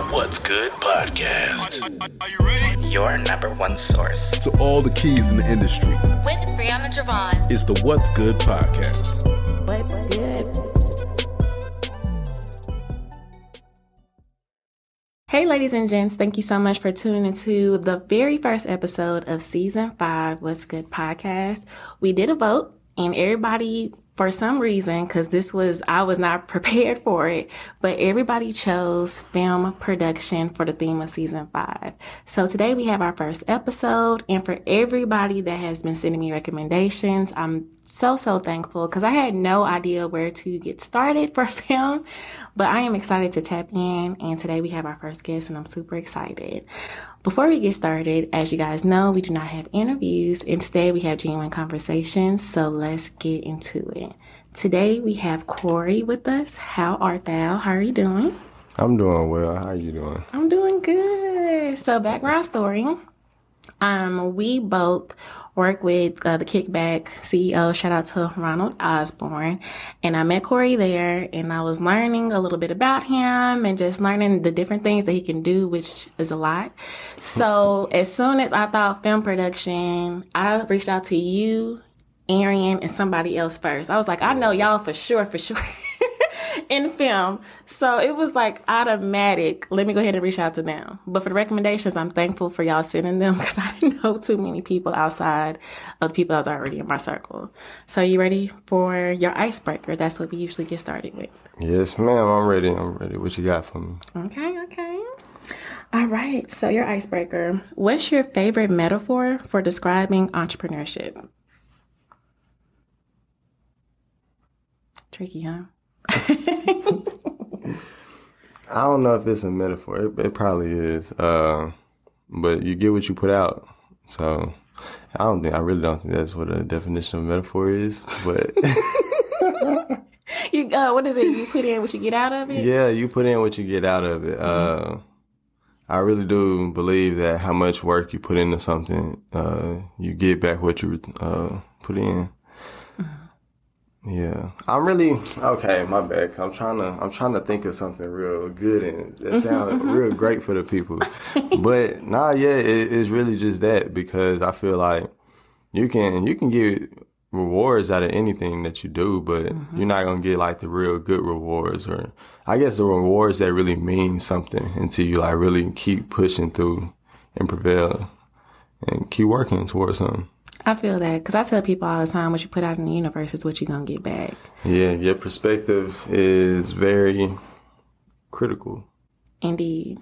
The What's Good Podcast. Are, you ready? Your number one source. to all the keys in the industry. with Brianna Javon. It's the What's Good podcast. What's good? Hey, ladies and gents, thank you so much for tuning into the very first episode of season five, What's Good podcast. We did a vote, and everybody, for some reason, because this was, I was not prepared for it, but everybody chose film production for the theme of season five. So today we have our first episode, and for everybody that has been sending me recommendations, I'm so, so thankful because I had no idea where to get started for film, but I am excited to tap in. And today we have our first guest, and I'm super excited. Before we get started, as you guys know, we do not have interviews. Instead, we have genuine conversations. So let's get into it. Today we have Corey with us. How art thou? How are you doing? I'm doing well. How are you doing? I'm doing good. So, background story. Um, we both work with uh, the Kickback CEO. Shout out to Ronald Osborne. And I met Corey there and I was learning a little bit about him and just learning the different things that he can do, which is a lot. So as soon as I thought film production, I reached out to you, Arian, and somebody else first. I was like, I know y'all for sure, for sure. in film. So it was like automatic. Let me go ahead and reach out to them. But for the recommendations, I'm thankful for y'all sending them because I didn't know too many people outside of the people that was already in my circle. So you ready for your icebreaker? That's what we usually get started with. Yes, ma'am. I'm ready. I'm ready. What you got for me? Okay, okay. All right. So your icebreaker. What's your favorite metaphor for describing entrepreneurship? Tricky, huh? I don't know if it's a metaphor. It, it probably is. Uh, but you get what you put out. So I don't think I really don't think that's what a definition of metaphor is. But You uh, what is it? You put in what you get out of it. yeah, you put in what you get out of it. Uh, I really do believe that how much work you put into something, uh, you get back what you uh, put in. Yeah, I'm really okay. My bad. I'm trying to. I'm trying to think of something real good and that mm-hmm, sounds mm-hmm. real great for the people. But nah, yeah, it, it's really just that because I feel like you can you can get rewards out of anything that you do, but mm-hmm. you're not gonna get like the real good rewards or I guess the rewards that really mean something until you like really keep pushing through and prevail and keep working towards something. I feel that because I tell people all the time, what you put out in the universe is what you're gonna get back. Yeah, your perspective is very critical. Indeed,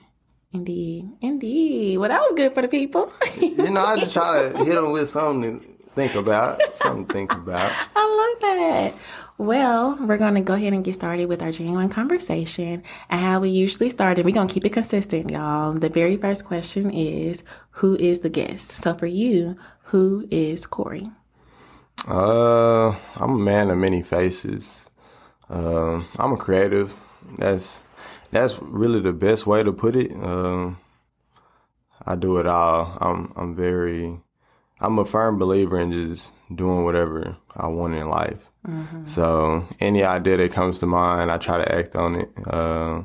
indeed, indeed. Well, that was good for the people. You know, I just try to hit them with something to think about, something to think about. I love that. Well, we're going to go ahead and get started with our genuine conversation and how we usually start. And we're going to keep it consistent, y'all. The very first question is Who is the guest? So for you, who is Corey? Uh, I'm a man of many faces. Um, I'm a creative. That's that's really the best way to put it. Um, I do it all. I'm I'm very I'm a firm believer in just doing whatever I want in life. So any idea that comes to mind, I try to act on it. Uh,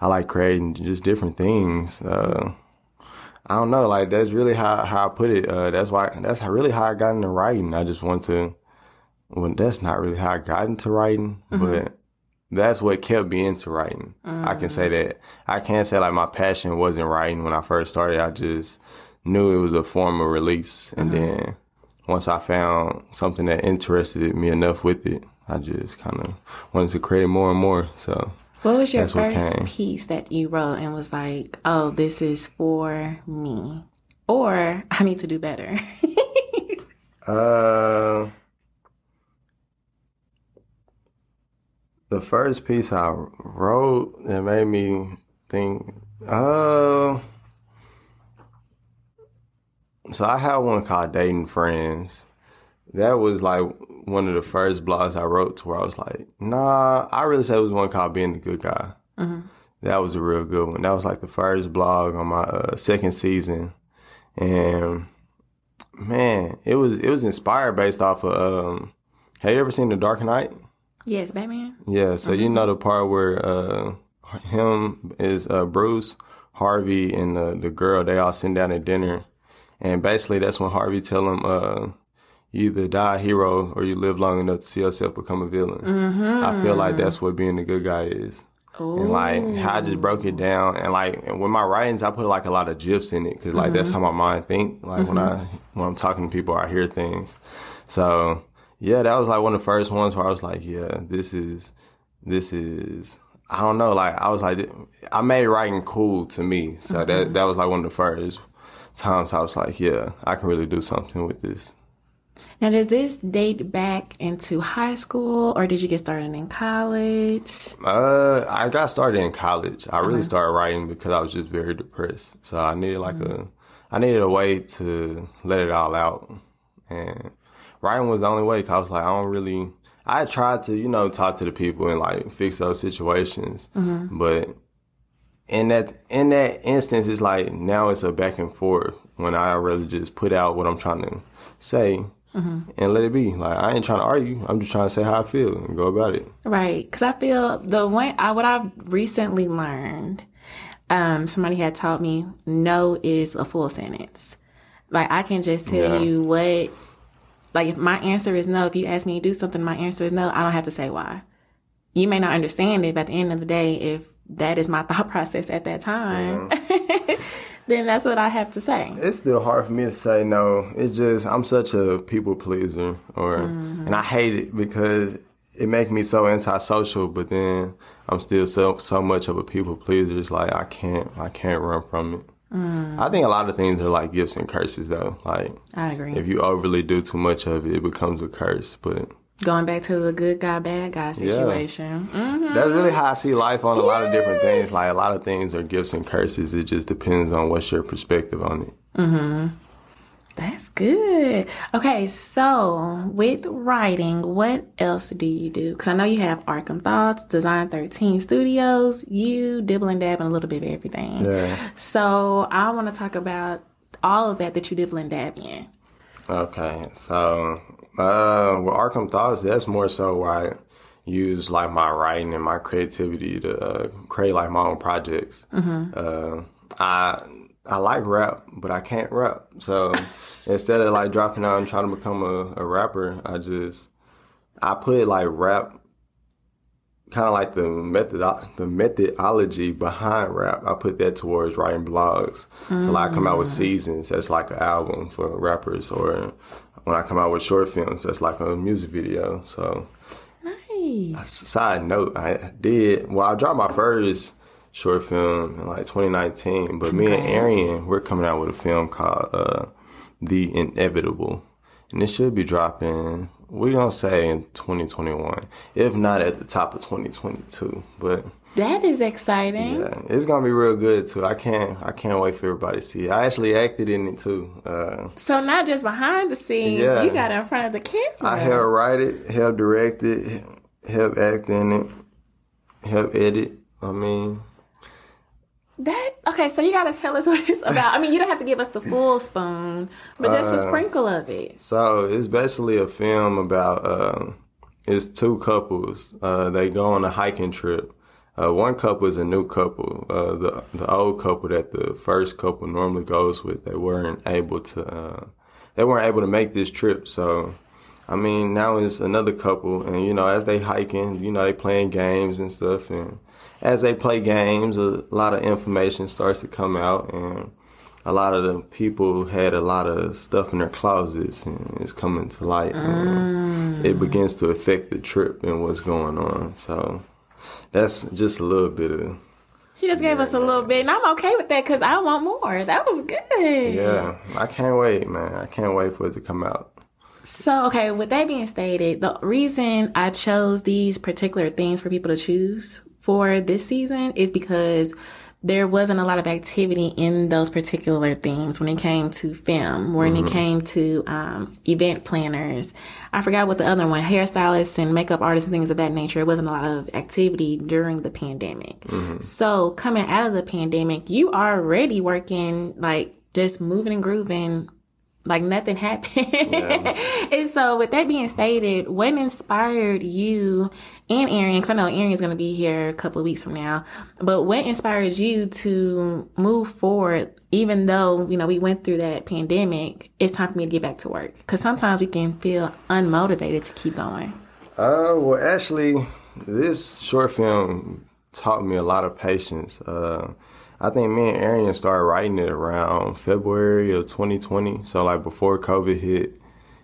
I like creating just different things. Uh, I don't know, like that's really how how I put it. Uh, that's why that's how, really how I got into writing. I just want to. Well, that's not really how I got into writing, mm-hmm. but that's what kept me into writing. I can say mm-hmm. that. I can't say like my passion wasn't writing when I first started. I just knew it was a form of release, and mm-hmm. then once I found something that interested me enough with it, I just kind of wanted to create more and more. So What was your first came. piece that you wrote and was like, oh, this is for me? Or I need to do better? Uh, the first piece I wrote that made me think, uh, so I had one called Dating Friends. That was like one of the first blogs I wrote to where I was like, nah, I really said it was one called Being the Good Guy. That was a real good one. That was like the first blog on my uh, second season. And man, it was it was inspired based off of um have you ever seen The Dark Knight? yes, Batman. Yeah, so you know the part where uh him is uh, Bruce, Harvey, and the the girl. They all sit down at dinner, and basically that's when Harvey tell him, uh, "You either die a hero or you live long enough to see yourself become a villain." Mm-hmm. I feel like that's what being a good guy is. Ooh. And like how I just broke it down, and like and with my writings, I put like a lot of gifs in it because like mm-hmm. that's how my mind think. Like mm-hmm. when I when I'm talking to people, I hear things. So yeah, that was like one of the first ones where I was like, yeah, this is this is I don't know. Like I was like, I made writing cool to me. So that that was like one of the first times I was like, yeah, I can really do something with this. Now, does this date back into high school, or did you get started in college? Uh, I got started in college. I really uh-huh. started writing because I was just very depressed. So I needed like mm-hmm. a, I needed a way to let it all out, and writing was the only way. Cause I was like, I don't really. I tried to, you know, talk to the people and like fix those situations, mm-hmm. but in that in that instance, it's like now it's a back and forth when I really just put out what I'm trying to say mm-hmm. and let it be. Like I ain't trying to argue. I'm just trying to say how I feel and go about it. Right, because I feel the way I what I've recently learned. Um, somebody had taught me no is a full sentence. Like I can just tell yeah. you what. Like if my answer is no, if you ask me to do something, my answer is no. I don't have to say why. You may not understand it, but at the end of the day, if that is my thought process at that time. Yeah. then that's what I have to say. It's still hard for me to say no. It's just I'm such a people pleaser, or mm-hmm. and I hate it because it makes me so antisocial. But then I'm still so so much of a people pleaser. It's like I can't I can't run from it. Mm. I think a lot of things are like gifts and curses, though. Like I agree. If you overly do too much of it, it becomes a curse. But Going back to the good guy, bad guy situation. Yeah. Mm-hmm. That's really how I see life on a yes. lot of different things. Like a lot of things are gifts and curses. It just depends on what's your perspective on it. Mm-hmm. That's good. Okay, so with writing, what else do you do? Because I know you have Arkham Thoughts, Design 13 Studios, you dibble and dab and a little bit of everything. Yeah. So I want to talk about all of that that you dibble and dab in. Okay, so uh, with Arkham Thoughts, that's more so where I use like my writing and my creativity to uh, create like my own projects. Mm-hmm. Uh, I I like rap, but I can't rap. So instead of like dropping out and trying to become a, a rapper, I just I put like rap kind of like the method the methodology behind rap. I put that towards writing blogs. Mm-hmm. So like I come out with mm. seasons. That's like an album for rappers, or when I come out with short films, that's like a music video. So, nice. Side note, I did. Well, I dropped my first short film in like 2019, but Congrats. me and Arian, we're coming out with a film called uh, The Inevitable, and it should be dropping. We're gonna say in 2021, if not at the top of 2022, but that is exciting. Yeah, it's gonna be real good too. I can't I can't wait for everybody to see it. I actually acted in it too. Uh, so not just behind the scenes, yeah. you got in front of the camera. I helped write it, helped direct it, helped act in it, helped edit. I mean, that okay. So you got to tell us what it's about. I mean, you don't have to give us the full spoon, but just uh, a sprinkle of it. So it's basically a film about. Uh, it's two couples. Uh, they go on a hiking trip uh, one couple is a new couple. Uh, the the old couple that the first couple normally goes with, they weren't able to uh, they weren't able to make this trip. So, I mean, now it's another couple, and you know, as they hiking, you know, they playing games and stuff, and as they play games, a lot of information starts to come out, and a lot of the people had a lot of stuff in their closets, and it's coming to light. Mm. it begins to affect the trip and what's going on. So that's just a little bit of. He just gave us a little bit, and I'm okay with that because I want more. That was good. Yeah, I can't wait, man. I can't wait for it to come out. So, okay, with that being stated, the reason I chose these particular things for people to choose for this season is because there wasn't a lot of activity in those particular themes when it came to film, when mm-hmm. it came to um, event planners. I forgot what the other one, hairstylists and makeup artists and things of that nature. It wasn't a lot of activity during the pandemic. Mm-hmm. So coming out of the pandemic, you are already working like just moving and grooving like nothing happened. Yeah. and so, with that being stated, what inspired you and Arian? Because I know Arian is going to be here a couple of weeks from now. But what inspired you to move forward, even though you know we went through that pandemic? It's time for me to get back to work because sometimes we can feel unmotivated to keep going. Uh, well, actually, this short film taught me a lot of patience. Uh, I think me and Arian started writing it around February of 2020. So like before COVID hit,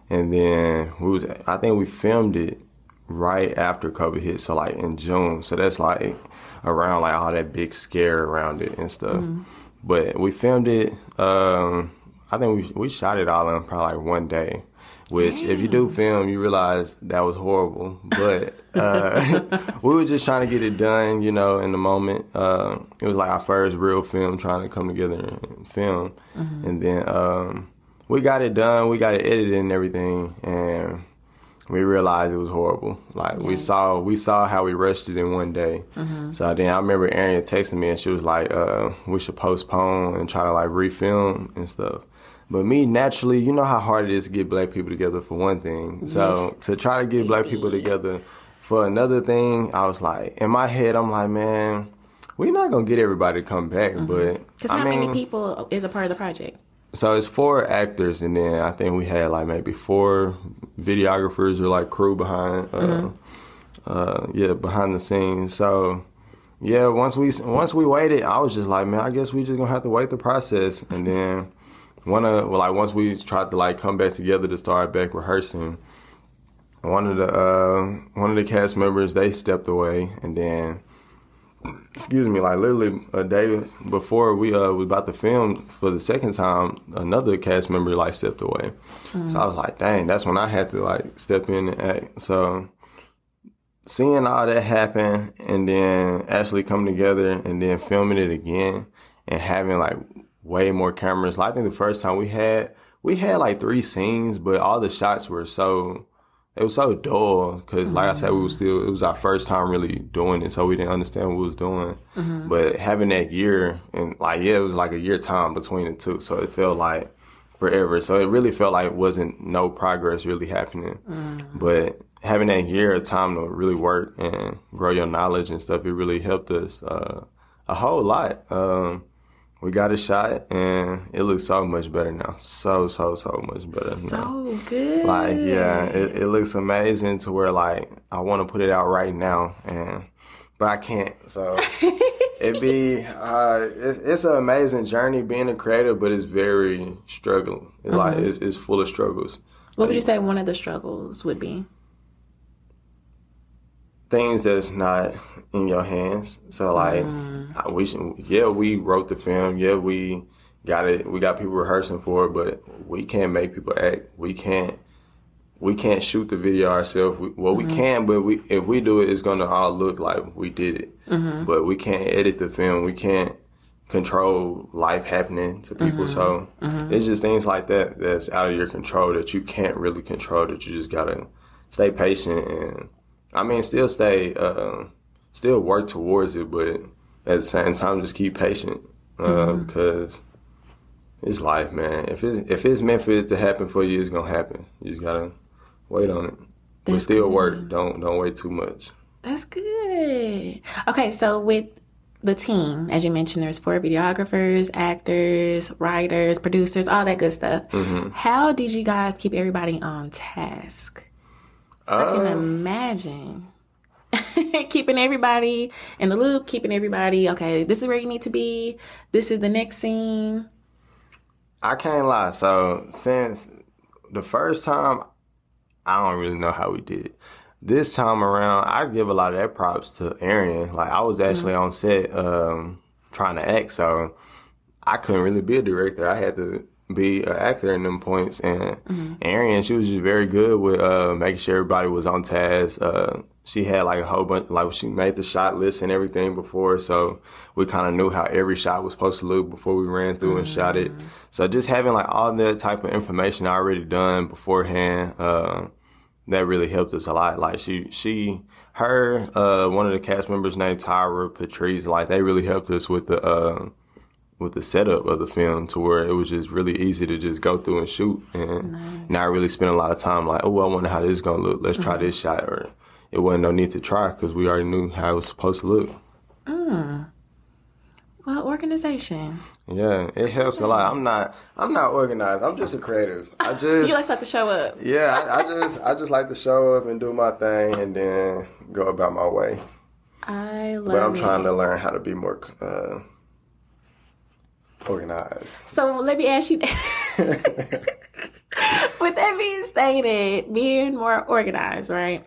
and then we was I think we filmed it right after COVID hit. So like in June. So that's like around like all that big scare around it and stuff. Mm-hmm. But we filmed it. Um, I think we we shot it all in probably like one day. Which, Damn. if you do film, you realize that was horrible. But uh, we were just trying to get it done, you know, in the moment. Uh, it was like our first real film, trying to come together and film. Mm-hmm. And then um, we got it done. We got it edited and everything, and we realized it was horrible. Like yes. we saw, we saw how we rushed it in one day. Mm-hmm. So then I remember Arian texting me, and she was like, uh, "We should postpone and try to like refilm and stuff." But me, naturally, you know how hard it is to get black people together for one thing. So yes. to try to get black people together for another thing, I was like, in my head, I'm like, man, we're not gonna get everybody to come back. Mm-hmm. But because how mean, many people is a part of the project? So it's four actors, and then I think we had like maybe four videographers or like crew behind, uh, mm-hmm. uh, yeah, behind the scenes. So yeah, once we once we waited, I was just like, man, I guess we just gonna have to wait the process, and then one of well, like once we tried to like come back together to start back rehearsing, one of the uh, one of the cast members they stepped away, and then excuse me, like literally a day before we uh was about to film for the second time, another cast member like stepped away. Mm. So I was like, dang, that's when I had to like step in and act. So seeing all that happen and then actually coming together and then filming it again and having like way more cameras. Like, I think the first time we had we had like three scenes, but all the shots were so it was so dull because, like mm-hmm. I said, we was still it was our first time really doing it, so we didn't understand what we was doing. Mm-hmm. But having that year and like yeah, it was like a year time between the two, so it felt like forever. So it really felt like it wasn't no progress really happening. Mm-hmm. But having that year of time to really work and grow your knowledge and stuff, it really helped us uh, a whole lot. Um, we got a shot and it looks so much better now. So so so much better. So now. good. Like yeah, it, it looks amazing to where like I want to put it out right now and but I can't. So it be uh, it's, it's an amazing journey being a creator, but it's very struggling. It's mm-hmm. like it's, it's full of struggles. What would you say one of the struggles would be? Things that's not in your hands. So like, mm. we yeah we wrote the film, yeah we got it, we got people rehearsing for it, but we can't make people act. We can't we can't shoot the video ourselves. We, well, mm-hmm. we can, but we if we do it, it's gonna all look like we did it. Mm-hmm. But we can't edit the film. We can't control life happening to people. Mm-hmm. So mm-hmm. it's just things like that that's out of your control that you can't really control. That you just gotta stay patient and I mean, still stay, uh, still work towards it, but at the same time, just keep patient uh, mm-hmm. because it's life, man. If it's if it's meant for it to happen for you, it's gonna happen. You just gotta wait on it. That's but still good. work. Don't don't wait too much. That's good. Okay, so with the team, as you mentioned, there's four videographers, actors, writers, producers, all that good stuff. Mm-hmm. How did you guys keep everybody on task? I can uh, imagine keeping everybody in the loop, keeping everybody, okay, this is where you need to be. This is the next scene. I can't lie. So, since the first time, I don't really know how we did it. This time around, I give a lot of that props to Arian. Like, I was actually mm-hmm. on set um, trying to act, so I couldn't really be a director. I had to be an actor in them points. And mm-hmm. Arian, she was just very good with uh, making sure everybody was on task. Uh, she had like a whole bunch, like she made the shot list and everything before, so we kind of knew how every shot was supposed to look before we ran through mm-hmm. and shot it. Mm-hmm. So just having like all that type of information already done beforehand, uh, that really helped us a lot. Like she, she, her, uh, one of the cast members named Tyra Patrice, like they really helped us with the, uh, with the setup of the film to where it was just really easy to just go through and shoot and nice. not really spend a lot of time like, oh, I wonder how this is gonna look. Let's mm-hmm. try this shot, or it wasn't no need to try because we already knew how it was supposed to look. Mm. Well, organization. Yeah, it helps a lot. I'm not. I'm not organized. I'm just a creative. I just. you like to show up. Yeah, I, I just. I just like to show up and do my thing, and then go about my way. I love. But I'm it. trying to learn how to be more. Uh, organized. So let me ask you. With that being stated, being more organized, right?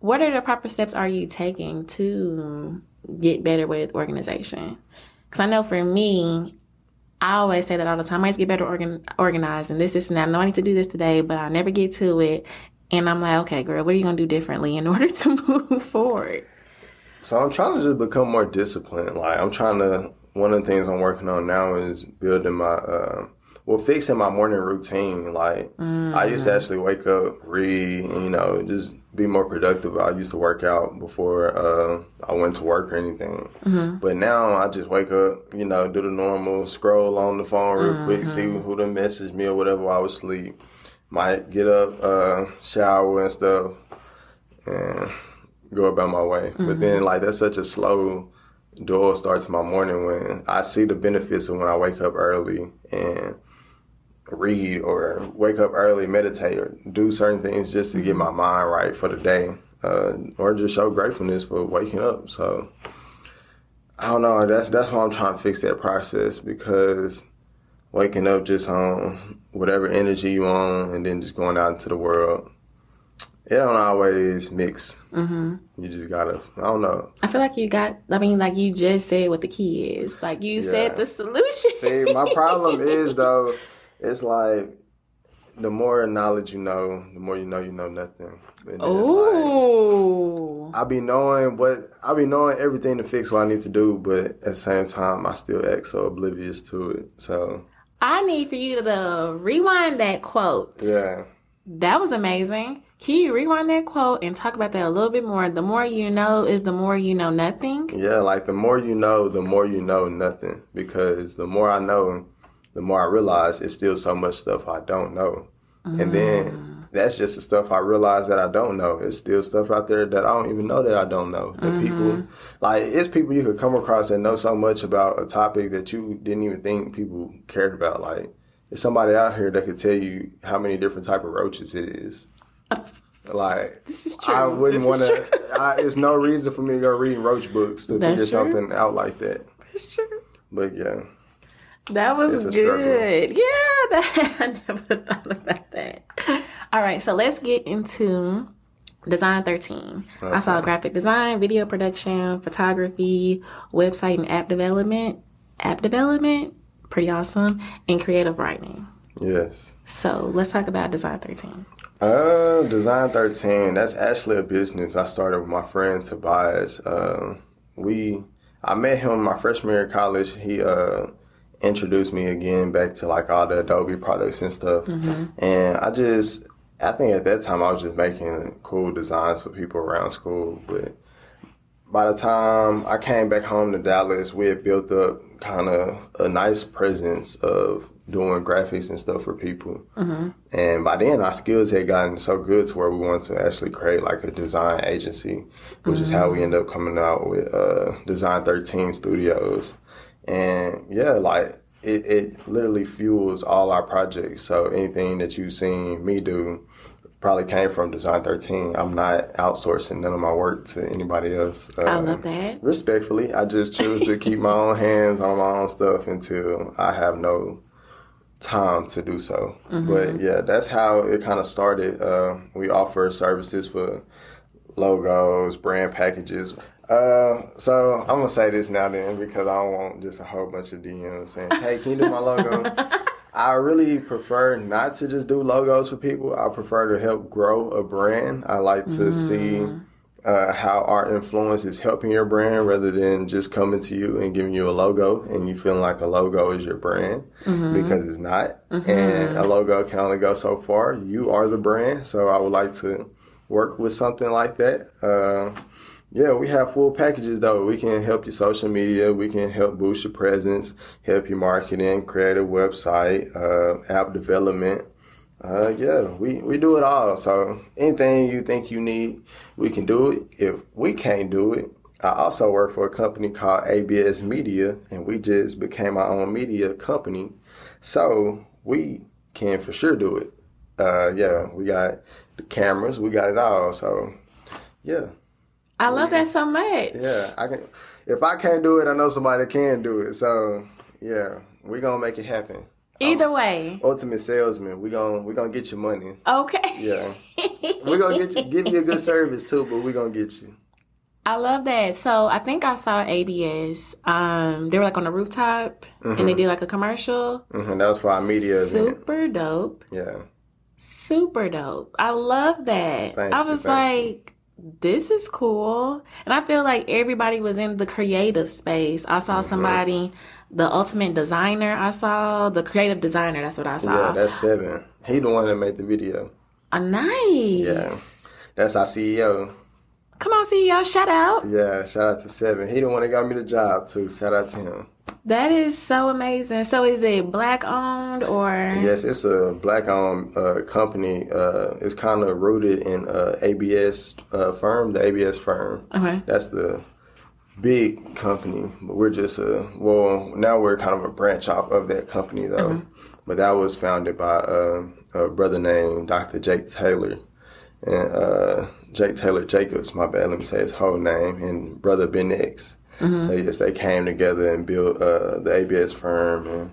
What are the proper steps are you taking to get better with organization? Because I know for me, I always say that all the time. I just get better organ- organized and this, this, and that. I know I need to do this today, but I never get to it. And I'm like, okay, girl, what are you going to do differently in order to move forward? So I'm trying to just become more disciplined. Like I'm trying to one of the things I'm working on now is building my uh, well fixing my morning routine. Like mm. I used to mm. actually wake up, read, and, you know, just be more productive. I used to work out before uh, I went to work or anything. Mm-hmm. But now I just wake up, you know, do the normal, scroll on the phone real mm-hmm. quick, see mm-hmm. who done messaged me or whatever while I was asleep. Might get up, uh, shower and stuff, and go about my way. Mm-hmm. But then like that's such a slow door starts my morning when I see the benefits of when I wake up early and read or wake up early, meditate or do certain things just to get my mind right for the day, uh, or just show gratefulness for waking up. So I don't know. That's that's why I'm trying to fix that process because waking up just on whatever energy you on and then just going out into the world it don't always mix. Mm-hmm. You just gotta. I don't know. I feel like you got. I mean, like you just said what the key is. Like you yeah. said the solution. See, my problem is though, it's like the more knowledge you know, the more you know you know nothing. Oh. Like, I be knowing what I be knowing everything to fix what I need to do, but at the same time, I still act so oblivious to it. So I need for you to rewind that quote. Yeah. That was amazing. Can you rewind that quote and talk about that a little bit more? The more you know is the more you know nothing. Yeah, like the more you know, the more you know nothing. Because the more I know, the more I realize it's still so much stuff I don't know. Mm. And then that's just the stuff I realize that I don't know. It's still stuff out there that I don't even know that I don't know. The mm-hmm. people, like, it's people you could come across that know so much about a topic that you didn't even think people cared about. Like, there's somebody out here that could tell you how many different type of roaches it is. Like this is true. I wouldn't want to. There's no reason for me to go reading roach books to That's figure true. something out like that. That's true. But yeah, that was good. Struggle. Yeah, that, I never thought about that. All right, so let's get into Design 13. Okay. I saw graphic design, video production, photography, website and app development. App development, pretty awesome, and creative writing. Yes. So let's talk about Design 13. Uh, Design 13, that's actually a business I started with my friend Tobias. Uh, we, I met him my freshman year of college. He, uh, introduced me again back to like all the Adobe products and stuff. Mm-hmm. And I just, I think at that time I was just making cool designs for people around school. But by the time I came back home to Dallas, we had built up kind of a nice presence of doing graphics and stuff for people. Mm-hmm. And by then, our skills had gotten so good to where we wanted to actually create like a design agency, which mm-hmm. is how we ended up coming out with uh, Design 13 Studios. And yeah, like it, it literally fuels all our projects. So anything that you've seen me do probably came from Design 13. I'm not outsourcing none of my work to anybody else. Um, I love that. Respectfully, I just choose to keep my own hands on my own stuff until I have no time to do so. Mm-hmm. But yeah, that's how it kind of started. Uh, we offer services for logos, brand packages. Uh, so I'm gonna say this now then because I don't want just a whole bunch of DMs saying, "Hey, can you do my logo?" I really prefer not to just do logos for people. I prefer to help grow a brand. I like to mm. see uh, how our influence is helping your brand rather than just coming to you and giving you a logo and you feeling like a logo is your brand mm-hmm. because it's not. Mm-hmm. And a logo can only go so far. You are the brand. So I would like to work with something like that. Uh, Yeah, we have full packages though. We can help your social media. We can help boost your presence, help your marketing, create a website, uh, app development. Uh, yeah, we, we do it all. So anything you think you need, we can do it. If we can't do it, I also work for a company called ABS Media, and we just became our own media company. So we can for sure do it. Uh, yeah, we got the cameras, we got it all. So yeah. I love that so much. Yeah, I can. If I can't do it, I know somebody can do it. So yeah, we gonna make it happen. Either um, way, ultimate salesman. We gonna we gonna get you money. Okay. Yeah, we gonna get you, give you a good service too, but we gonna get you. I love that. So I think I saw ABS. Um, they were like on the rooftop, mm-hmm. and they mm-hmm. did like a commercial. Mm-hmm. That was for our media. Super event. dope. Yeah. Super dope. I love that. Thank I was you, like, this is cool. And I feel like everybody was in the creative space. I saw mm-hmm. somebody, the ultimate designer, I saw the creative designer. That's what I saw. Yeah, that's seven. He the one that made the video. Oh, nice. Yeah. That's our CEO. Come on, CEO, shout out. Yeah, shout out to Seven. He the one that got me the job too. Shout out to him. That is so amazing. So is it black owned or? Yes, it's a black owned uh, company. Uh, it's kind of rooted in uh, ABS uh, firm, the ABS firm. Okay. That's the big company, but we're just a well now we're kind of a branch off of that company though. Mm-hmm. But that was founded by uh, a brother named Dr. Jake Taylor and uh, Jake Taylor Jacobs. My bad, let me say his whole name and brother Ben X. Mm-hmm. So yes, they came together and built uh, the ABS firm, and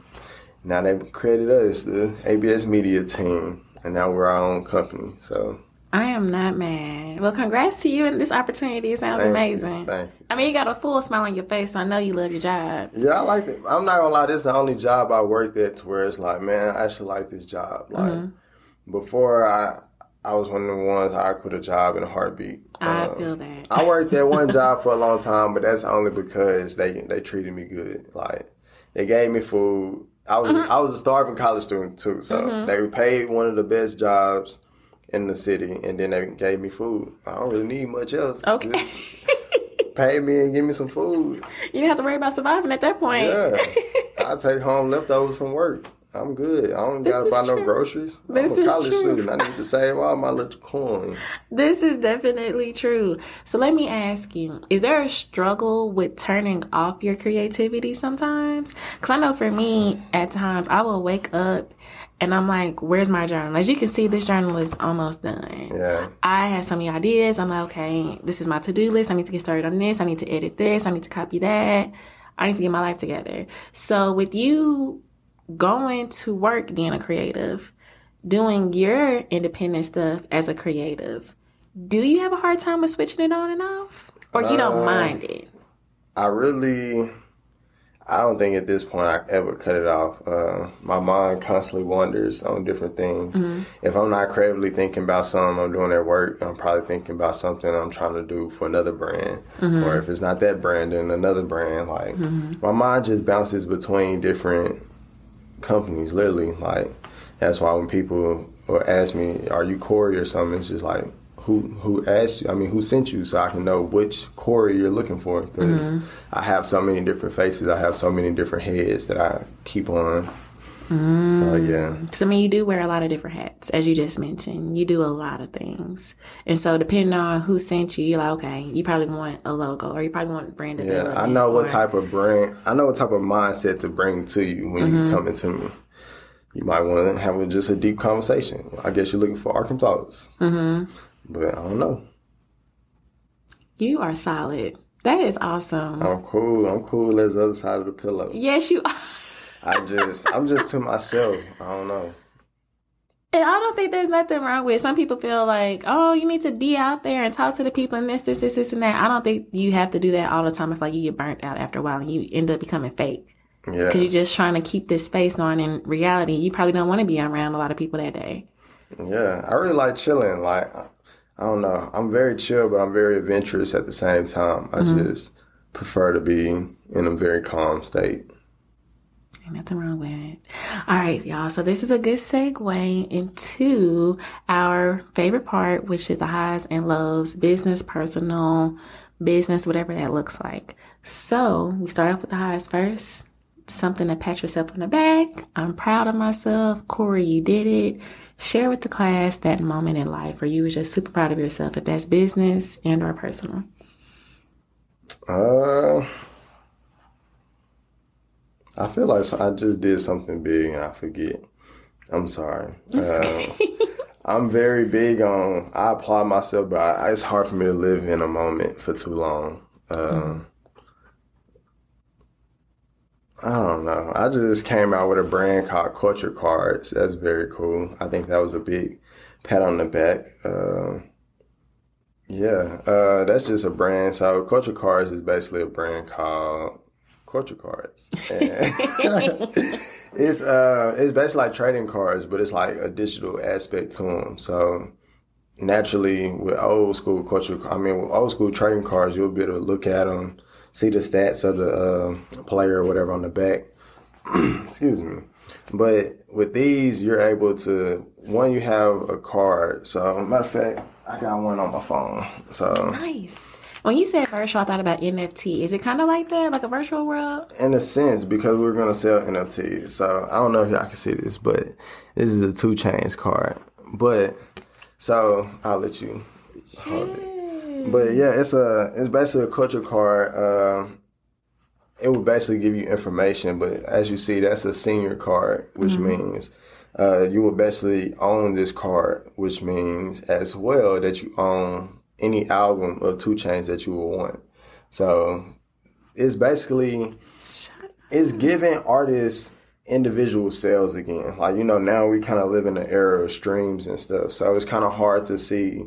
now they've created us, the ABS Media team, and now we're our own company. So I am not mad. Well, congrats to you and this opportunity. It sounds Thank amazing. You. Thank you. I mean, you got a full smile on your face, so I know you love your job. Yeah, I like it. I'm not gonna lie, this is the only job I worked at to where it's like, man, I actually like this job. Like mm-hmm. before I I was one of the ones I quit a job in a heartbeat. I um, feel that. I worked at one job for a long time, but that's only because they they treated me good. Like they gave me food. I was mm-hmm. I was a starving college student too, so mm-hmm. they paid one of the best jobs in the city, and then they gave me food. I don't really need much else. Okay. pay me and give me some food. You don't have to worry about surviving at that point. Yeah, I take home leftovers from work. I'm good. I don't gotta buy true. no groceries. This I'm a college student. I need to save all my little coins. This is definitely true. So let me ask you: Is there a struggle with turning off your creativity sometimes? Because I know for me, at times I will wake up and I'm like, "Where's my journal?" As you can see, this journal is almost done. Yeah. I have so many ideas. I'm like, "Okay, this is my to do list. I need to get started on this. I need to edit this. I need to copy that." I need to get my life together. So with you going to work being a creative, doing your independent stuff as a creative, do you have a hard time with switching it on and off? Or you don't uh, mind it? I really I don't think at this point I ever cut it off. Uh, my mind constantly wanders on different things. Mm-hmm. If I'm not creatively thinking about something I'm doing at work, I'm probably thinking about something I'm trying to do for another brand. Mm-hmm. Or if it's not that brand, then another brand. Like mm-hmm. my mind just bounces between different companies, literally. Like that's why when people or ask me, "Are you Corey or something?" It's just like who who asked you? I mean, who sent you? So I can know which Corey you're looking for because mm-hmm. I have so many different faces. I have so many different heads that I keep on. Mm. So yeah. So I mean, you do wear a lot of different hats, as you just mentioned. You do a lot of things, and so depending on who sent you, you're like, okay, you probably want a logo, or you probably want brand Yeah, I know what type of brand. I know what type of mindset to bring to you when mm-hmm. you come into me. You might want to have just a deep conversation. I guess you're looking for Arkansas. Mm-hmm. But I don't know. You are solid. That is awesome. I'm cool. I'm cool as the other side of the pillow. Yes, you are. I just, I'm just to myself. I don't know. And I don't think there's nothing wrong with. Some people feel like, oh, you need to be out there and talk to the people and this, this, this, this, and that. I don't think you have to do that all the time. If like you get burnt out after a while and you end up becoming fake. Yeah. Because you're just trying to keep this space going. In reality, you probably don't want to be around a lot of people that day. Yeah, I really like chilling. Like, I don't know. I'm very chill, but I'm very adventurous at the same time. I mm-hmm. just prefer to be in a very calm state. Ain't nothing wrong with it. All right, y'all. So this is a good segue into our favorite part, which is the highs and lows, business, personal, business, whatever that looks like. So we start off with the highs first. Something to pat yourself on the back. I'm proud of myself. Corey, you did it. Share with the class that moment in life where you were just super proud of yourself, if that's business and or personal. Uh, I feel like I just did something big and I forget. I'm sorry. Uh, I'm very big on. I apply myself, but I, it's hard for me to live in a moment for too long. Uh, mm-hmm. I don't know. I just came out with a brand called Culture Cards. That's very cool. I think that was a big pat on the back. Uh, yeah, uh, that's just a brand. So Culture Cards is basically a brand called Culture Cards. it's uh, it's basically like trading cards, but it's like a digital aspect to them. So naturally, with old school culture, I mean, with old school trading cards, you'll be able to look at them see the stats of the uh, player or whatever on the back. Excuse me. But with these, you're able to one, you have a card. So matter of fact, I got one on my phone. So nice. When you said virtual, I thought about NFT. Is it kind of like that, like a virtual world? In a sense, because we're gonna sell NFTs. So I don't know if y'all can see this, but this is a 2 Chainz card. But so I'll let you hold it. But yeah, it's a it's basically a culture card. Uh, it will basically give you information, but as you see, that's a senior card, which mm-hmm. means uh, you will basically own this card, which means as well that you own any album of 2 Chainz that you will want. So it's basically it's giving artists individual sales again. Like you know, now we kind of live in the era of streams and stuff, so it's kind of hard to see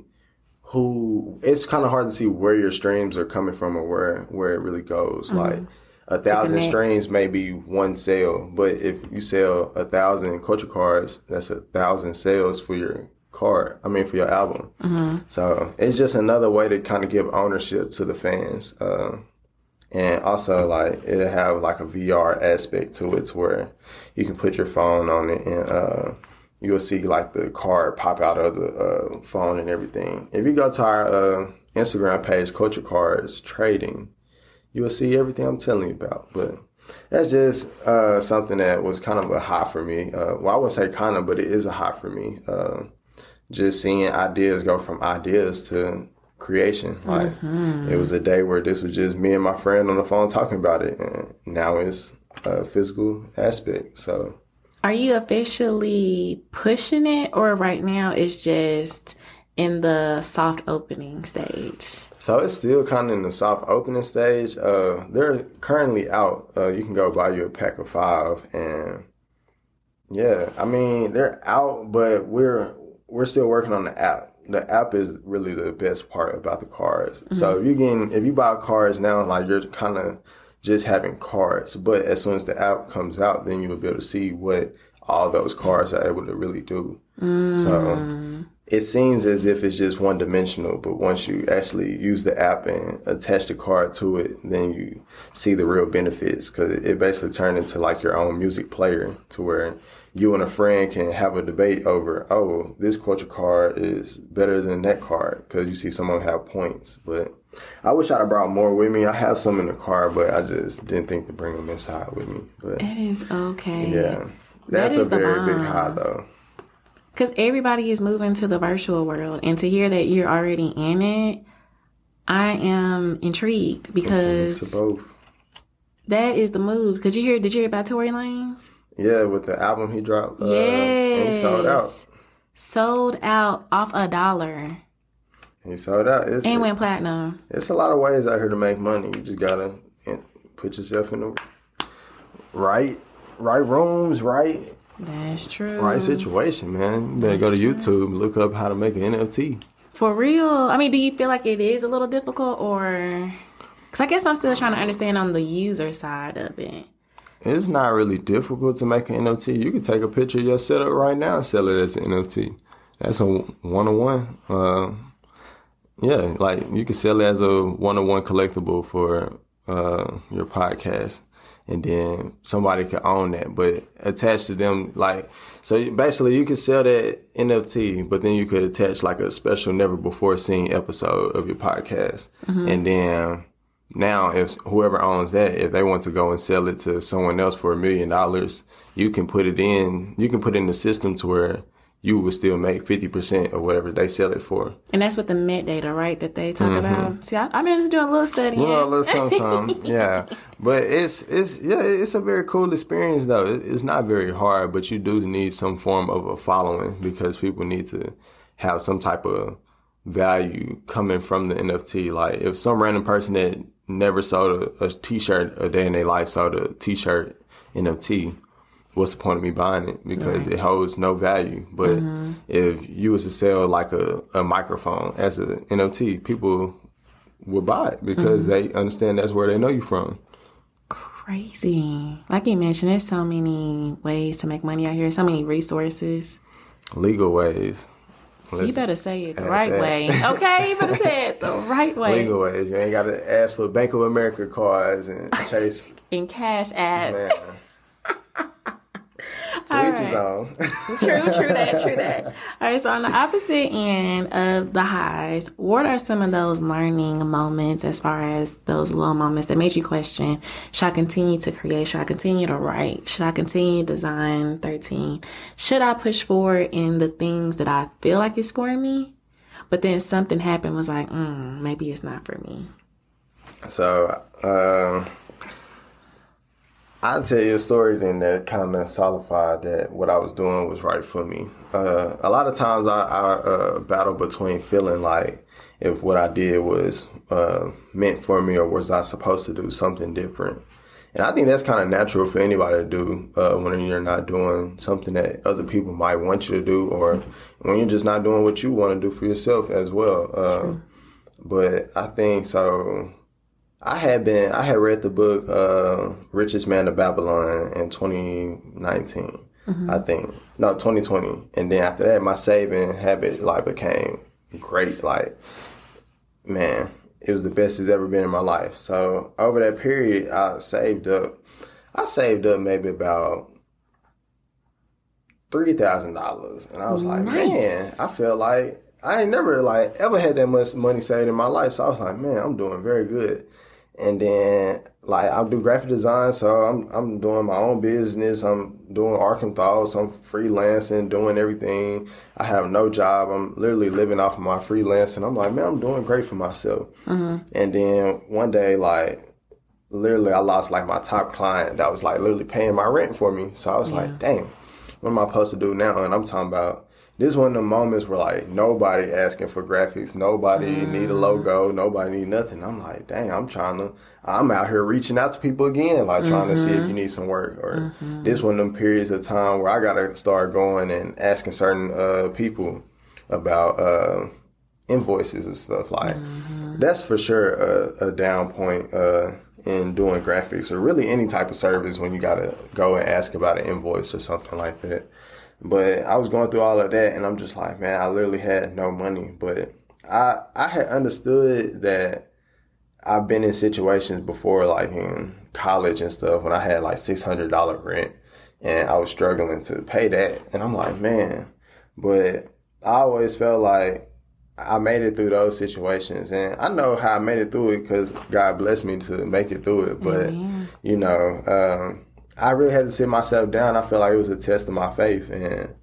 who it's kind of hard to see where your streams are coming from or where where it really goes. Mm-hmm. Like a thousand streams may be one sale, but if you sell a thousand culture cards, that's a thousand sales for your card. I mean, for your album. Mm-hmm. So it's just another way to kind of give ownership to the fans. Uh, and also, like it'll have like a VR aspect to it, to where you can put your phone on it and uh, you'll see like the card pop out of the uh, phone and everything. If you go to our uh, Instagram page, Culture Cards Trading, you will see everything I'm telling you about. But that's just uh, something that was kind of a hot for me. Uh, well, I wouldn't say kind of, but it is a hot for me. Uh, just seeing ideas go from ideas to creation. Like mm-hmm. it was a day where this was just me and my friend on the phone talking about it, and now it's a physical aspect. So are you officially pushing it, or right now it's just in the soft opening stage? So it's still kind of in the soft opening stage. Uh, they're currently out. Uh, you can go buy you a pack of five, and yeah, I mean they're out, but we're we're still working on the app. The app is really the best part about the cards. Mm-hmm. So if you getting if you buy cards now, like you're kind of just having cards. But as soon as the app comes out, then you will be able to see what all those cards are able to really do. Mm. So it seems as if it's just one dimensional, but once you actually use the app and attach the card to it, then you see the real benefits because it basically turned into like your own music player to where you and a friend can have a debate over, oh, this culture card is better than that card because you see some of them have points, but I wish I'd have brought more with me. I have some in the car, but I just didn't think to bring them inside with me. But it is okay. Yeah, that's that a very big high though. Because everybody is moving to the virtual world, and to hear that you're already in it, I am intrigued because that is the move. Because you hear, did you hear about Tory Lanez? Yeah, with the album he dropped. Uh, yes, he sold out. Sold out off a dollar. He sold out. It's, and went platinum. It's a lot of ways out here to make money. You just gotta put yourself in the right, right rooms, right. That's true. Right situation, man. You better go to. YouTube, look up how to make an NFT. For real. I mean, do you feel like it is a little difficult, or? Because I guess I'm still trying to understand on the user side of it. It's not really difficult to make an NFT. You can take a picture of your setup right now and sell it as an NFT. That's a one on one. Yeah, like you can sell it as a one-on-one collectible for uh, your podcast, and then somebody could own that, but attached to them, like, so basically you could sell that NFT, but then you could attach like a special never before seen episode of your podcast. Mm-hmm. And then now if whoever owns that, if they want to go and sell it to someone else for a million dollars, you can put it in, you can put it in the system to where you would still make 50% or whatever they sell it for. And that's with the metadata, right? That they talk mm-hmm. about. See, I, I mean, doing a little study. Well, a little something, something. yeah. But it's, it's, yeah, it's a very cool experience though. It's not very hard, but you do need some form of a following because people need to have some type of value coming from the NFT. Like if some random person that never sold a a t-shirt a day in their life sold a t-shirt NFT, what's the point of me buying it because right. it holds no value. But mm-hmm. if you was to sell like a, a microphone as an NFT, people would buy it because mm-hmm. they understand that's where they know you from. Crazy. Like you mentioned, there's so many ways to make money out here, so many resources. Legal ways. Listen, you better say it the right that. way. Okay, you better say it the right way. Legal ways. You ain't got to ask for Bank of America cards and chase. in cash app. To each his own. true, true that, true that. All right, so on the opposite end of the highs, what are some of those learning moments as far as those low moments that made you question, should I continue to create? Should I continue to write? Should I continue design 13? Should I push forward in the things that I feel like is for me? But then something happened was like, mm, maybe it's not for me. So, um, I'll tell you a story then that kind of solidified that what I was doing was right for me. Uh, a lot of times I, I uh, battle between feeling like if what I did was uh, meant for me or was I supposed to do something different. And I think that's kind of natural for anybody to do uh, when you're not doing something that other people might want you to do or when you're just not doing what you want to do for yourself as well. Uh, but I think so I had been I had read the book uh, Richest Man of Babylon in 2019. Mm-hmm. I think no 2020, and then after that, my saving habit like became great. Like man, it was the best it's ever been in my life. So over that period, I saved up. I saved up maybe about three thousand dollars, and I was nice. like, man, I felt like I ain't never like ever had that much money saved in my life. So I was like, man, I'm doing very good and then like I do graphic design, so I'm I'm doing my own business. I'm doing Arkham Thoughts. I'm freelancing, doing everything. I have no job. I'm literally living off of my freelance, and I'm like, man, I'm doing great for myself. Mm-hmm. And then one day, like literally, I lost like my top client that was like literally paying my rent for me. So I was yeah. like, dang, what am I supposed to do now? And I'm talking about this one of the moments where like nobody asking for graphics, nobody mm. need a logo, nobody need nothing. I'm like, dang, I'm trying to, I'm out here reaching out to people again, like mm-hmm. trying to see if mm-hmm. you need some work. Or mm-hmm. this one of them periods of time where I gotta start going and asking certain uh, people about uh, invoices and stuff. Like mm-hmm. that's for sure a, a down point uh, in doing graphics or really any type of service when you gotta go and ask about an invoice or something like that. But I was going through all of that, and I'm just like, man, I literally had no money. But I I had understood that I've been in situations before, like in college and stuff, when I had like six hundred dollar rent, and I was struggling to pay that, and I'm like, man. But I always felt like I made it through those situations, and I know how I made it through it because God blessed me to make it through it. But mm-hmm. you know, um, I really had to sit myself down. I felt like it was a test of my faith, and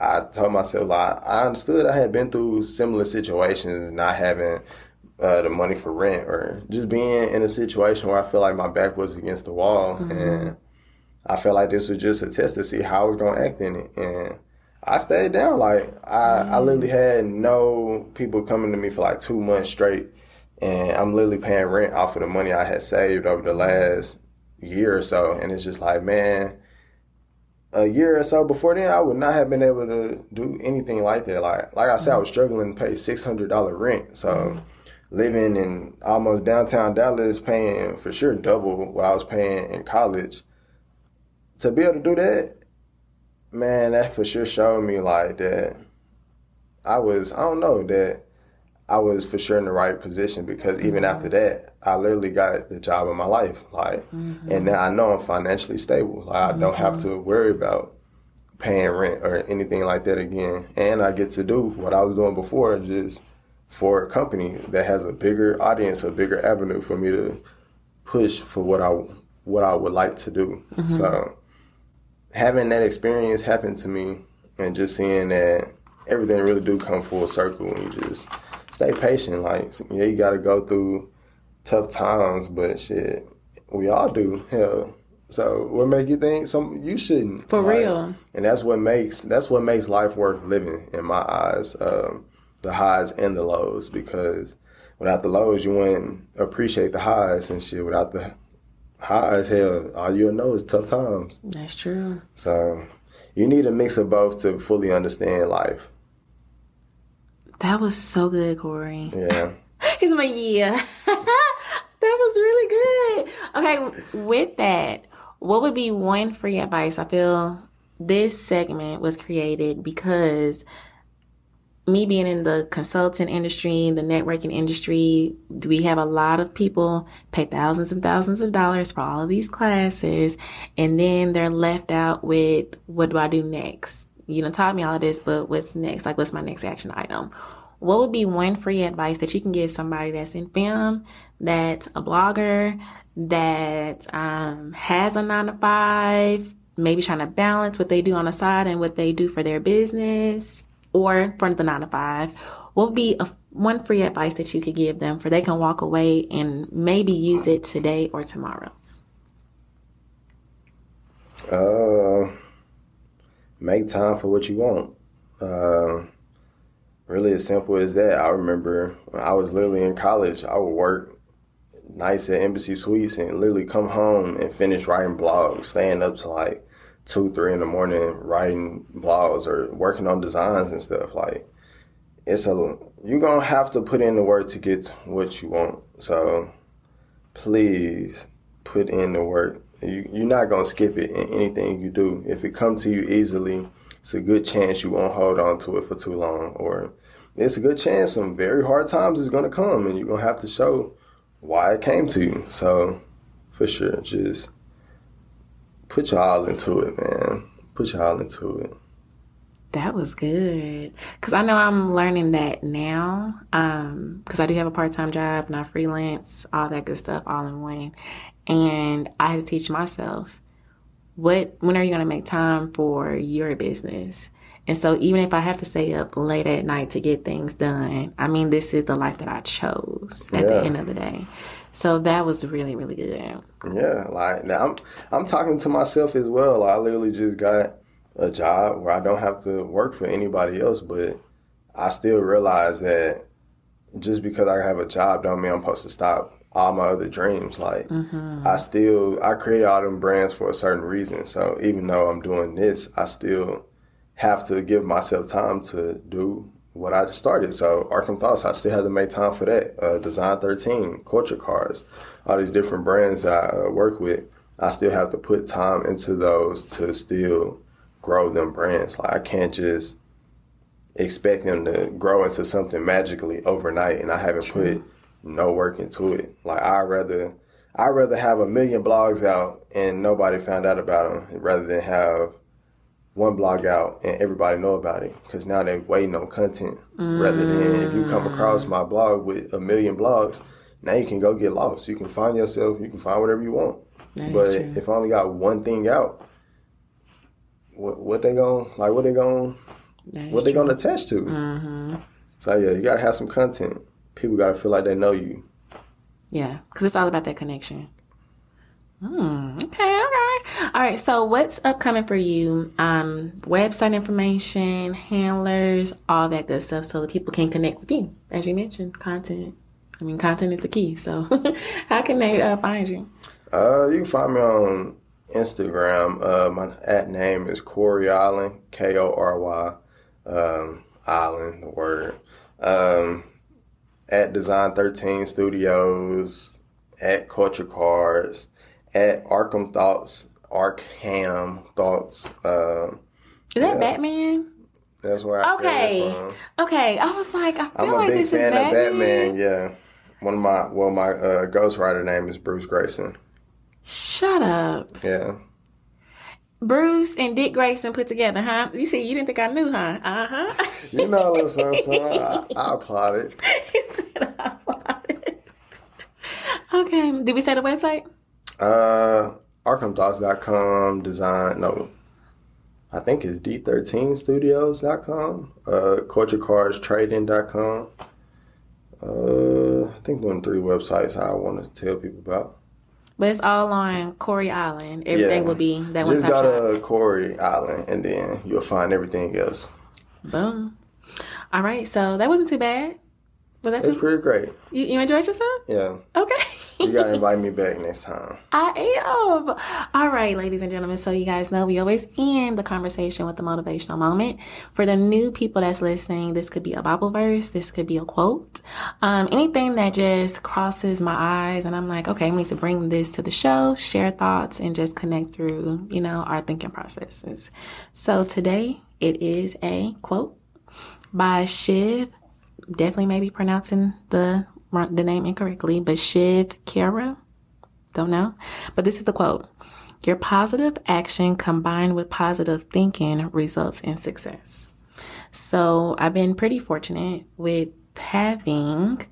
I told myself like I understood I had been through similar situations, not having uh, the money for rent or just being in a situation where I felt like my back was against the wall, mm-hmm. and I felt like this was just a test to see how I was going to act in it, and I stayed down. Like I, mm-hmm. I literally had no people coming to me for like two months straight, and I'm literally paying rent off of the money I had saved over the last year or so, and it's just like, man, a year or so before then, I would not have been able to do anything like that. Like, like I said, I was struggling to pay six hundred dollar rent, so living in almost downtown Dallas, paying for sure double what I was paying in college. To be able to do that, man, that for sure showed me like that. I was, I don't know that I was for sure in the right position because even after mm-hmm. that, I literally got the job of my life. Like, mm-hmm. and now I know I'm financially stable. Like, I don't have mm-hmm. to worry about paying rent or anything like that again. And I get to do what I was doing before, just for a company that has a bigger audience, a bigger avenue for me to push for what I what I would like to do. So having that experience happen to me and just seeing that everything really do come full circle when you just stay patient. Like yeah, you got to go through tough times, but shit, we all do. Hell, so what make you think some you shouldn't? For Like, real. And that's what makes that's what makes life worth living in my eyes. Um, the highs and the lows, because without the lows, you wouldn't appreciate the highs and shit. Without the highs, hell, all you'll know is tough times. That's true. So you need a mix of both to fully understand life. That was so good, Kory. Yeah. He's my yeah. that was really good. Okay, with that, what would be one free advice? I feel this segment was created because me being in the consulting industry, the networking industry, we have a lot of people pay thousands and thousands of dollars for all of these classes, and then they're left out with what do I do next? You know, taught me all of this, but what's next? Like, what's my next action item? What would be one free advice that you can give somebody that's in film, that's a blogger, that um, has a nine to five, maybe trying to balance what they do on the side and what they do for their business or for the nine to five? What would be a, one free advice that you could give them for they can walk away and maybe use it today or tomorrow? Uh, make time for what you want. Uh, really as simple as that. I remember when I was literally in college, I would work nights at Embassy Suites and literally come home and finish writing blogs, staying up to like two, three in the morning writing blogs or working on designs and stuff. Like it's a you're gonna have to put in the work to get what you want. So please put in the work. You, you're not gonna skip it in anything you do. If it comes to you easily, it's a good chance you won't hold on to it for too long. Or it's a good chance some very hard times is gonna come, and you're gonna have to show why it came to you. So for sure, just put your all into it, man. Put your all into it. That was good. Cause I know I'm learning that now. Um, cause I do have a part-time job and I freelance, all that good stuff all in one. And I had to teach myself what, when are you going to make time for your business? And so even if I have to stay up late at night to get things done, I mean, this is the life that I chose at the end of the day. So that was really, really good. Yeah, like now I'm I'm talking to myself as well. I literally just got a job where I don't have to work for anybody else, but I still realize that just because I have a job don't mean I'm supposed to stop all my other dreams. Like I still I created all them brands for a certain reason. So even though I'm doing this, I still have to give myself time to do what I just started. So Arkham Thoughts, I still have to make time for that. Uh, Design 13, Culture Cards, all these different brands that I uh, work with. I still have to put time into those to still grow them brands. Like I can't just expect them to grow into something magically overnight, and I haven't put no work into it. Like I rather, I rather have a million blogs out and nobody found out about them, rather than have one blog out and everybody know about it. Because now they're waiting on content, rather than if you come across my blog with a million blogs. Now you can go get lost. You can find yourself. You can find whatever you want. That but if I only got one thing out, what what they gonna like? What they going is what they true. gonna attach to? So yeah, you gotta have some content. People gotta feel like they know you. Yeah, because it's all about that connection. Hmm. Okay. Okay. All right. So, what's upcoming for you? Um, website information, handlers, all that good stuff, so that people can connect with you. As you mentioned, content. I mean, content is the key. So, how can they uh, find you? Uh, you can find me on Instagram. Uh, my at name is Kory Island, K O R Y, um, Island, the word. Um, at Design 13 Studios, at Culture Cards, at Arkham Thoughts, Arkham Thoughts. Um, Is that Batman? That's where I Okay. Okay. I was like, I feel I'm a like big this fan is of Batman. Yeah, one of my well, my uh, ghostwriter name is Bruce Grayson. Shut up. Yeah, Bruce and Dick Grayson put together, huh? You see, you didn't think I knew, huh? Uh huh. you know, listen, son, I, I applaud it. he said I it. Okay. Did we say the website? Uh, ArkhamThoughts.com design. No, I think it's D13Studios.com. Uh, CultureCardsTrading.com. Uh, I think them three websites I want to tell people about. But it's all on Kory Island. Everything Yeah. will be that one Just go to Kory Island, and then you'll find everything else. Boom. All right. So that wasn't too bad. Was that It's too? pretty great. You, you enjoyed yourself? Yeah, Okay. you gotta invite me back next time. I am. All right, ladies and gentlemen. So you guys know we always end the conversation with the motivational moment. For the new people that's listening, this could be a Bible verse. This could be a quote. Um, anything that just crosses my eyes and I'm like, okay, we need to bring this to the show, share thoughts and just connect through, you know, our thinking processes. So today it is a quote by Shiv. Definitely maybe pronouncing the the name incorrectly, but Shiv Khera. Don't know. But this is the quote Your positive action combined with positive thinking results in success. So I've been pretty fortunate with having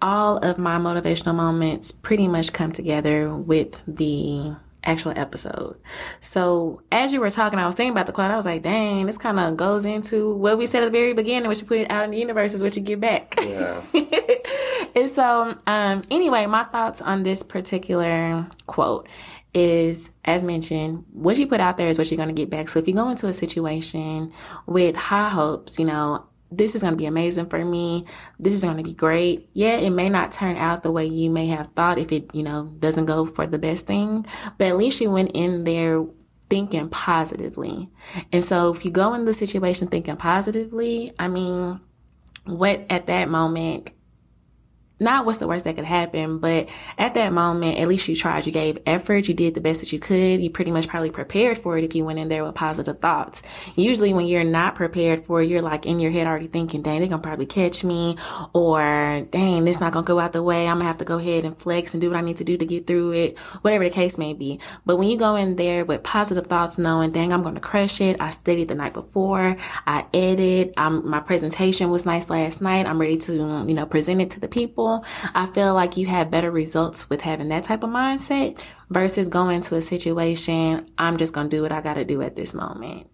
all of my motivational moments pretty much come together with the actual episode. So as you were talking, I was thinking about the quote. I was like, dang, this kind of goes into what we said at the very beginning, what you put out in the universe is what you get back. Yeah. and so, um, anyway, my thoughts on this particular quote is, as mentioned, what you put out there is what you're going to get back. So if you go into a situation with high hopes, you know, this is going to be amazing for me. This is going to be great. Yeah, it may not turn out the way you may have thought if it, you know, doesn't go for the best thing, but at least you went in there thinking positively. And so if you go in the situation thinking positively, I mean, what at that moment not what's the worst that could happen, but at that moment, at least you tried. You gave effort. You did the best that you could. You pretty much probably prepared for it if you went in there with positive thoughts. Usually when you're not prepared for it, you're like in your head already thinking, dang, they're going to probably catch me or dang, this not going to go out the way. I'm going to have to go ahead and flex and do what I need to do to get through it, whatever the case may be. But when you go in there with positive thoughts, knowing, dang, I'm going to crush it. I studied the night before. I edited. Um, my presentation was nice last night. I'm ready to, you know, present it to the people. I feel like you have better results with having that type of mindset versus going to a situation, I'm just going to do what I got to do at this moment.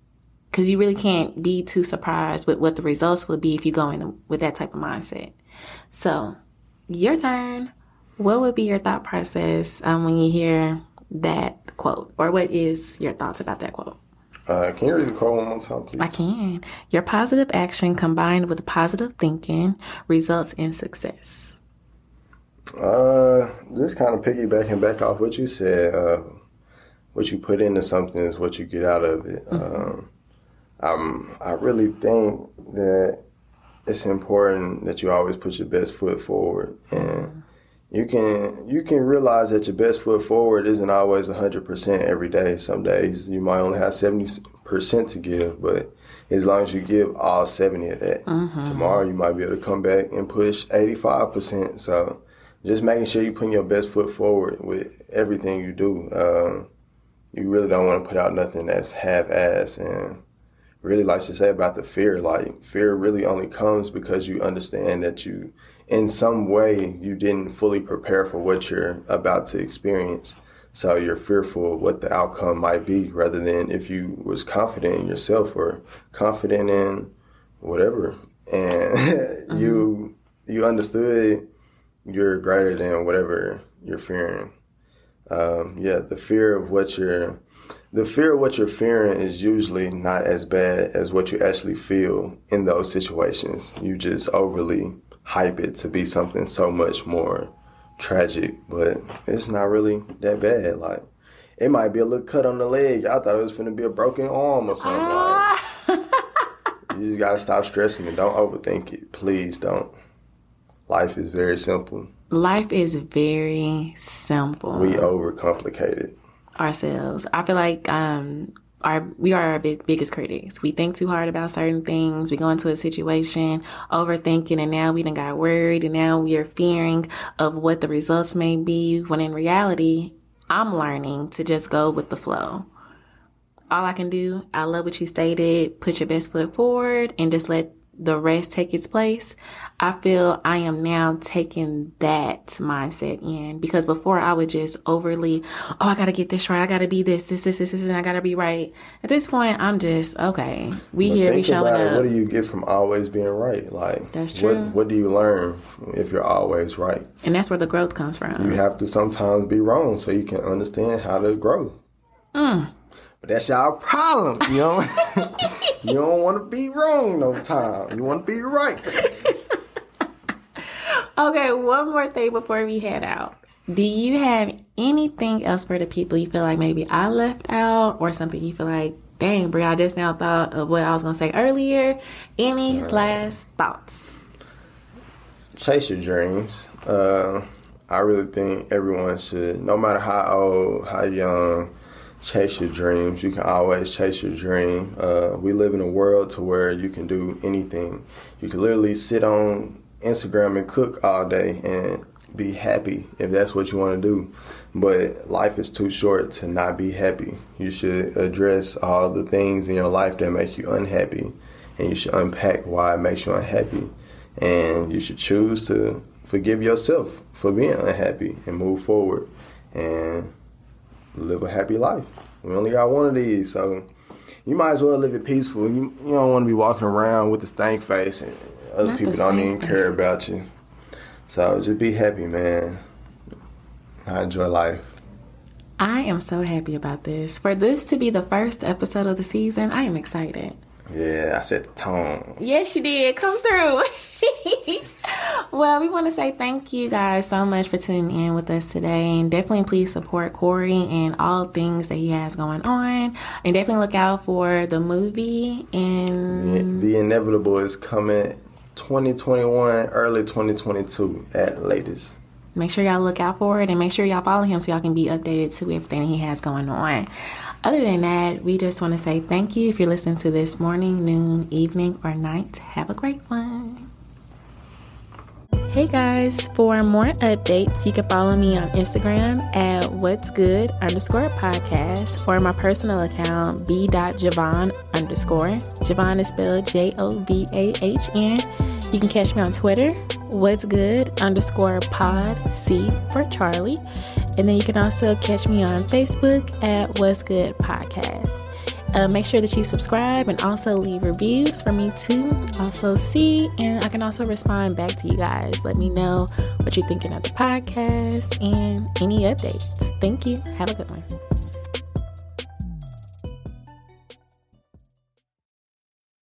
Because you really can't be too surprised with what the results will be if you go in with that type of mindset. So, your turn. What would be your thought process um, when you hear that quote? Or what is your thoughts about that quote? Uh, can you read the quote one more time, please? I can. Your positive action combined with positive thinking results in success. Uh, just kind of piggybacking back off what you said. Uh, what you put into something is what you get out of it. Um, um, I really think that it's important that you always put your best foot forward, and you can you can realize that your best foot forward isn't always hundred percent every day. Some days you might only have seventy percent to give, but as long as you give all seventy of that, tomorrow you might be able to come back and push eighty five percent. So just making sure you're putting your best foot forward with everything you do. Um, you really don't want to put out nothing that's half-ass and really like you say about the fear like fear really only comes because you understand that you in some way you didn't fully prepare for what you're about to experience. So you're fearful of what the outcome might be rather than if you was confident in yourself or confident in whatever. And you you understood you're greater than whatever you're fearing um, yeah, the fear of what you're, the fear of what you're fearing is usually not as bad as what you actually feel in those situations. You just overly hype it to be something so much more tragic, but it's not really that bad. Like, it might be a little cut on the leg. I thought it was gonna be a broken arm or something. Like, you just gotta stop stressing it. Don't overthink it. Please don't. Life is very simple. Life is very simple. We overcomplicate it. ourselves. I feel like um, our we are our big, biggest critics. We think too hard about certain things. We go into a situation overthinking, and now we done got worried, and now we are fearing of what the results may be. When in reality, I'm learning to just go with the flow. All I can do, I love what you stated. Put your best foot forward, and just let the rest take its place, I feel I am now taking that mindset in because before I would just overly, oh, I gotta get this right. I gotta be this, this, this, this, this, and I gotta be right. At this point, I'm just okay. We but here, we showing up. It, what do you get from always being right? Like that's true. What, what do you learn if you're always right? And that's where the growth comes from. You have to sometimes be wrong so you can understand how to grow. Mm. But that's y'all problem, you know. you don't want to be wrong no time. You want to be right. okay, one more thing before we head out. Do you have anything else for the people you feel like maybe I left out, or something you feel like, dang, Bri, I just now thought of what I was gonna say earlier? Any uh, last thoughts? Chase your dreams. Uh, I really think everyone should, no matter how old, how young, chase your dreams. You can always chase your dream. Uh, we live in a world to where you can do anything. You can literally sit on Instagram and cook all day and be happy if that's what you want to do. But life is too short to not be happy. You should address all the things in your life that make you unhappy, and you should unpack why it makes you unhappy. And you should choose to forgive yourself for being unhappy and move forward. And live a happy life. We only got one of these, so you might as well live it peaceful. You, you don't want to be walking around with a stank face and other Not people don't even face. care about you. So just be happy, man. I enjoy life. I am so happy about this. For this to be the first episode of the season, I am excited. Yeah, I set the tone. Yes, you did. Come through. well, we want to say thank you guys so much for tuning in with us today. And definitely please support Kory and all things that he has going on. And definitely look out for the movie. And the, the Inevitable is coming 2021, early 2022 at latest. Make sure y'all look out for it and make sure y'all follow him so y'all can be updated to everything he has going on. Other than that, we just want to say thank you if you're listening to this morning, noon, evening, or night. Have a great one. Hey guys, for more updates, you can follow me on Instagram at what's good underscore podcast or my personal account b.jovahn underscore. Jovahn is spelled J O V A H N. You can catch me on Twitter, what's good underscore pod C for Charlie. And then you can also catch me on Facebook at what's good podcast. Uh, make sure that you subscribe and also leave reviews for me to also see. And I can also respond back to you guys. Let me know what you're thinking of the podcast and any updates. Thank you. Have a good one.